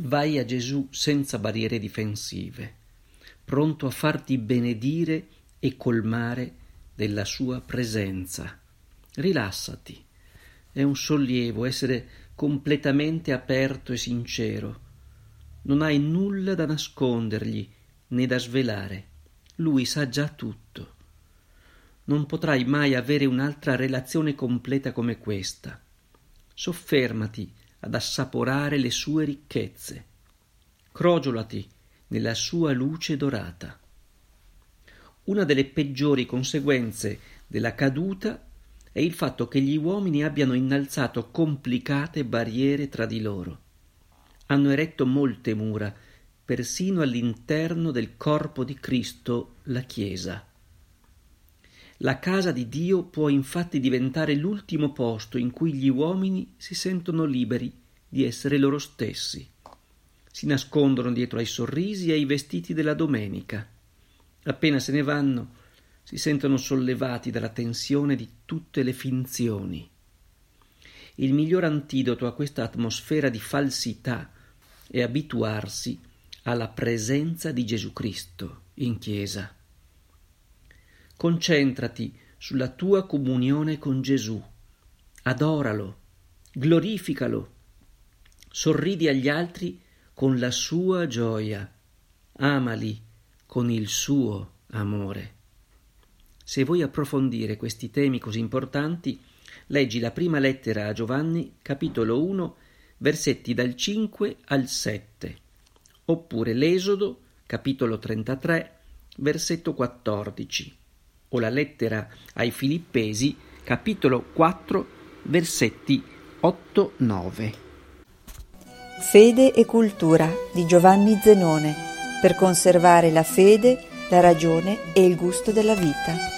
Vai a Gesù senza barriere difensive, pronto a farti benedire e colmare della sua presenza. Rilassati. È un sollievo essere completamente aperto e sincero. Non hai nulla da nascondergli né da svelare. Lui sa già tutto. Non potrai mai avere un'altra relazione completa come questa. Soffermati ad assaporare le sue ricchezze. Crogiolati nella sua luce dorata. Una delle peggiori conseguenze della caduta è il fatto che gli uomini abbiano innalzato complicate barriere tra di loro. Hanno eretto molte mura, persino all'interno del corpo di Cristo, la Chiesa. La casa di Dio può infatti diventare l'ultimo posto in cui gli uomini si sentono liberi di essere loro stessi. Si nascondono dietro ai sorrisi e ai vestiti della domenica. Appena se ne vanno, si sentono sollevati dalla tensione di tutte le finzioni. Il miglior antidoto a questa atmosfera di falsità è abituarsi alla presenza di Gesù Cristo in Chiesa. Concentrati sulla tua comunione con Gesù. Adoralo, glorificalo, sorridi agli altri con la sua gioia, amali con il suo amore. Se vuoi approfondire questi temi così importanti, leggi la prima lettera a Giovanni, capitolo 1, versetti dal 5 al 7, oppure l'Esodo, capitolo 33, versetto 14 o la lettera ai Filippesi, capitolo 4, versetti 8-9. Fede e cultura di Giovanni Zenone per conservare la fede, la ragione e il gusto della vita.